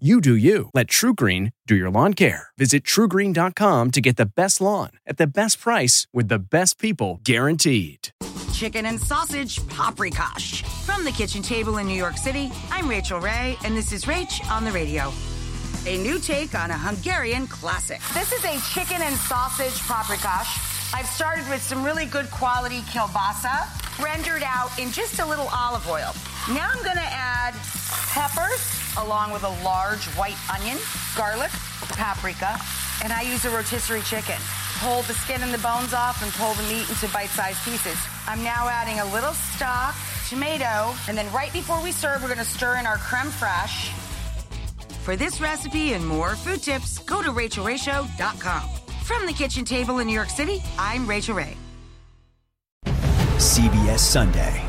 You do you. Let TruGreen do your lawn care. Visit trugreen.com to get the best lawn at the best price with the best people guaranteed. Chicken and sausage paprikash. From the kitchen table in New York City, I'm Rachael Ray, and this is Rach on the radio. A new take on a Hungarian classic. This is a chicken and sausage paprikash. I've started with some really good quality kielbasa, rendered out in just a little olive oil. Now I'm gonna add peppers along with a large white onion, garlic, paprika, and I use a rotisserie chicken. Pull the skin and the bones off and pull the meat into bite-sized pieces. I'm now adding a little stock, tomato, and then right before we serve, we're gonna stir in our creme fraiche. For this recipe and more food tips, go to rachaelrayshow.com. From the kitchen table in New York City, I'm Rachael Ray. CBS Sunday